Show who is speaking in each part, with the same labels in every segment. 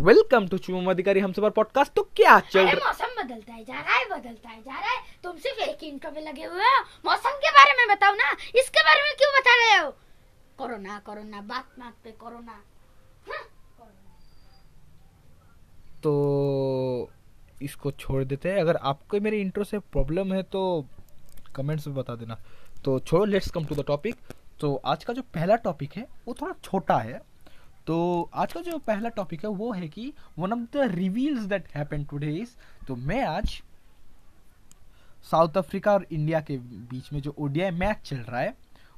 Speaker 1: Welcome to Shubham अधिकारी हम सबर पॉडकास्ट तो क्या चल रहा
Speaker 2: मौसम बदलता है जा रहा है बदलता है जा रहा है। तुम सिर्फ़ एक ही में लगे हुए हो। मौसम के बारे में बताओ ना। इसके बारे में क्यों बता रहे हो? कोरोना कोरोना बात बात पे हाँ, कोरोना।
Speaker 1: तो इसको छोड़ देते हैं। अगर आपको मेरे इंट्रो से प्रॉब्लम है तो कमेंट्स में बता देना। तो छोड़ो let's come to the topic तो आज का जो पहला टॉपिक है वो थोड़ा छोटा है। तो आज का जो पहला टॉपिक है वो है कि one of the reveals that happen today is तो मैं आज साउथ अफ्रीका और इंडिया के बीच में जो ओडीआई मैच चल रहा है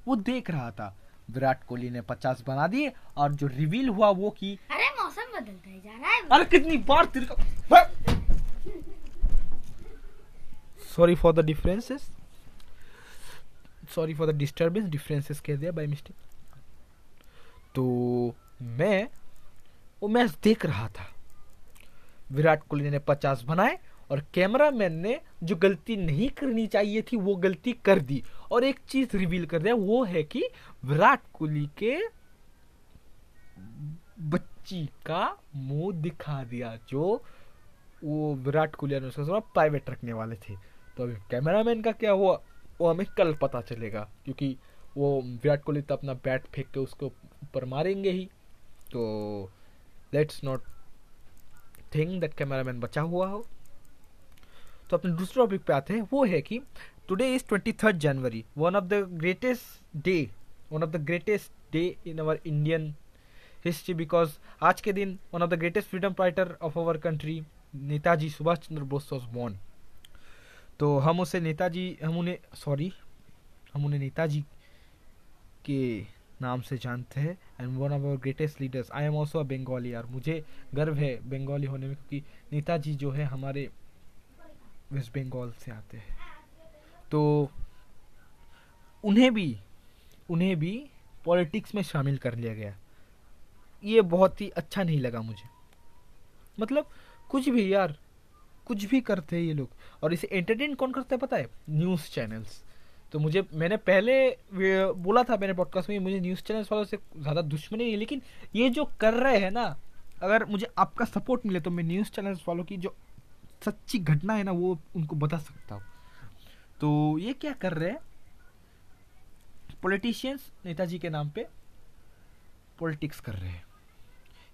Speaker 1: वो देख रहा था। विराट कोहली ने 50 बना दिए और जो रिवील हुआ वो कि
Speaker 2: अरे मौसम बदलता है जा रहा है।
Speaker 1: अरे कितनी बार तेरे sorry for the differences sorry for the disturbance differences कह दिया बाय मिस्टेक तो मैं, वो मैच देख रहा था। विराट कोहली ने 50 बनाए और कैमरामैन ने जो गलती नहीं करनी चाहिए थी, वो गलती कर दी। और एक चीज़ रिवील कर दिया वो है कि विराट कोहली के बच्ची का मुँह दिखा दिया, जो वो विराट कोहली और उसका प्राइवेट रखने वाले थे। तो अभी कैमरामैन का क्या हुआ, वो हमें कल पता चलेगा, क्योंकि वो विराट कोहली तो अपना बैट फेंक के उसको ऊपर मारेंगे ही। तो let's not think that cameraman बचा हुआ हो। तो अपने दूसरे टॉपिक पे आते हैं। वो है कि today is twenty third January one of the greatest day one of the greatest day in our Indian history because आज के दिन one of the greatest freedom fighter of our country Netaji Subhash Chandra Bose was born तो हम उसे नेताजी, हम उन्हें sorry हम उन्हें नेताजी के नाम से जानते हैं and one of our greatest leaders I am also a Bengali और मुझे गर्व है बंगाली होने में क्योंकि नेताजी जो है हमारे वेस्ट बंगाल से आते हैं। तो उन्हें भी उन्हें भी पॉलिटिक्स में शामिल कर लिया गया। ये बहुत ही अच्छा नहीं लगा मुझे। मतलब कुछ भी यार, कुछ भी करते हैं ये लोग। और इसे एंटरटेन कौन करता है पता है? न्यूज़ चैनल्स तो मुझे, मैंने पहले बोला था मैंने पॉडकास्ट में, मुझे न्यूज़ चैनल्स वालों से ज़्यादा दुश्मनी नहीं है लेकिन ये जो कर रहे हैं ना, अगर मुझे आपका सपोर्ट मिले तो मैं न्यूज़ चैनल्स वालों की जो सच्ची घटना है ना, वो उनको बता सकता हूँ। तो ये क्या कर रहे हैं? पॉलिटिशियंस नेताजी के नाम पे पॉलिटिक्स कर रहे हैं।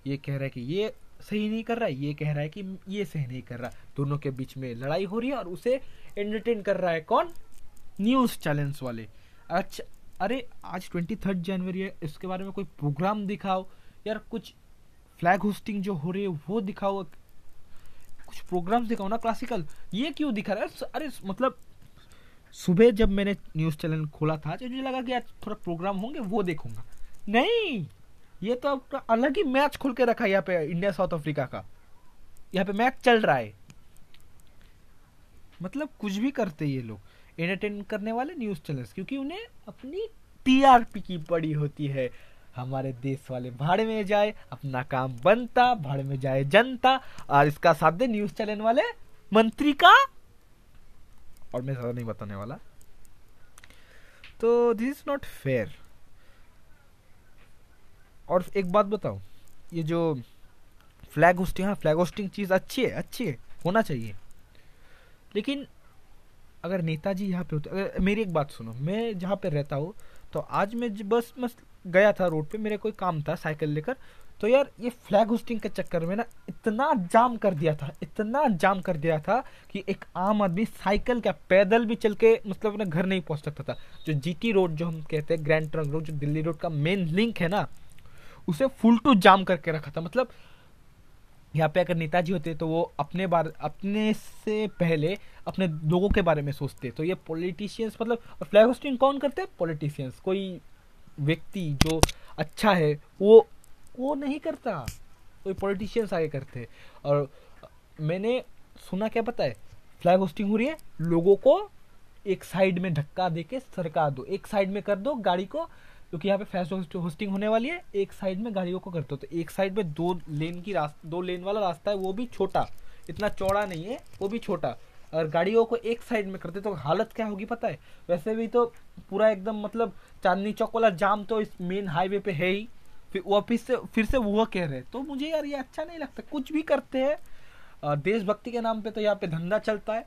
Speaker 1: ये कह रहा है कि ये सही नहीं कर रहा है, ये कह रहा है कि ये सही नहीं कर रहा। दोनों के बीच में लड़ाई हो रही है और उसे एंटरटेन कर रहा है कौन? न्यूज़ चैनल्स वाले। अच्छा अरे, आज ट्वेंटी थर्ड जनवरी है, इसके बारे में कोई प्रोग्राम दिखाओ। यार, कुछ फ्लैग होस्टिंग जो हो रही है, वो दिखाओ। कुछ प्रोग्राम्स दिखाओ ना क्लासिकल ये क्यों दिखा रहा है? अरे मतलब सुबह जब मैंने न्यूज़ चैनल खोला था तो मुझे लगा कि यार थोड़ा प्रोग्राम होंगे, वो देखूँगा। नहीं! ये तो अपना अलग ही मैच खोल के रखा है यहाँ पे इंडिया साउथ अफ्रीका का। यहाँ पे मैच चल रहा है। मतलब कुछ भी करते ये लोग। एंटरटेन करने वाले न्यूज़ चैनल्स क्योंकि उन्हें अपनी टीआरपी की पड़ी होती है। हमारे देश वाले भाड़ में जाए, अपना काम बनता, भाड़ में जाए जनता, और इसका साथ दे न्यूज़ चैनल वाले मंत्री का। और मैं ज़्यादा नहीं बताने वाला। तो दिस इज़ नॉट फेयर और एक बात बताओ ये जो फ्लैग होस्टिंग हाँ फ्लैग होस्टिंग चीज़ अच्छी है अच्छी है, होना चाहिए। लेकिन अगर नेताजी यहाँ पे होते अगर मेरी एक बात सुनो, मैं जहाँ पे रहता हूँ तो आज मैं बस बस गया था रोड पे, मेरे कोई काम था साइकिल लेकर तो यार ये फ्लैग होस्टिंग के चक्कर में ना इतना जाम कर दिया था, इतना जाम कर दिया था कि एक आम आदमी साइकिल क्या पैदल भी चल के मतलब अपने घर नहीं पहुँच सकता था। जो जीटी रोड जो हम कहते हैं, ग्रैंड ट्रंक रोड, जो दिल्ली रोड का मेन लिंक है ना, उसे फुल टू जाम करके रखा था। मतलब यहाँ पे अगर नेताजी होते तो वो अपने बारे, अपने से पहले अपने लोगों के बारे में सोचते। तो ये पॉलिटिशियंस मतलब फ्लैग होस्टिंग कौन करते हैं? पॉलिटिशियंस कोई व्यक्ति जो अच्छा है, वो वो नहीं करता। कोई पॉलिटिशियंस आगे करते। और मैंने सुना क्या पता है? फ्लैग होस्टिंग हो रही है, लोगों को एक साइड में धक्का दे के सरका दो। एक साइड में कर दो गाड़ी को क्योंकि यहाँ पे फ्लैग होस्टिंग होने वाली है, एक साइड में गाड़ियों को करते हो। तो एक साइड में दो लेन की रास्ता दो लेन वाला रास्ता है, वो भी छोटा। इतना चौड़ा नहीं है, वो भी छोटा। अगर गाड़ियों को एक साइड में करते तो हालत क्या होगी पता है? वैसे भी तो पूरा एकदम मतलब चांदनी चौक वाला जाम तो इस मेन हाईवे पे है ही। फिर वो फिर से फिर से वो कह रहे तो मुझे यार ये अच्छा नहीं लगता। कुछ भी करते हैं देशभक्ति के नाम पे तो यहाँ पे धंधा चलता है।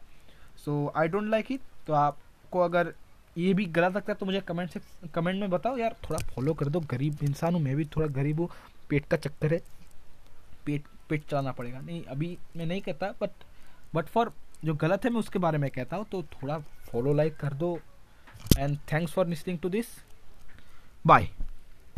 Speaker 1: So I don't like it तो आपको अगर ये भी गलत लगता है तो मुझे कमेंट से कमेंट में बताओ यार, थोड़ा फॉलो कर दो, गरीब इंसान हूँ, मैं भी थोड़ा गरीब हूँ, पेट का चक्कर है। पेट पेट चलाना पड़ेगा। नहीं, अभी मैं नहीं कहता बट बट फॉर जो गलत है, मैं उसके बारे में कहता हूँ तो थोड़ा फॉलो लाइक कर दो and thanks for listening to this bye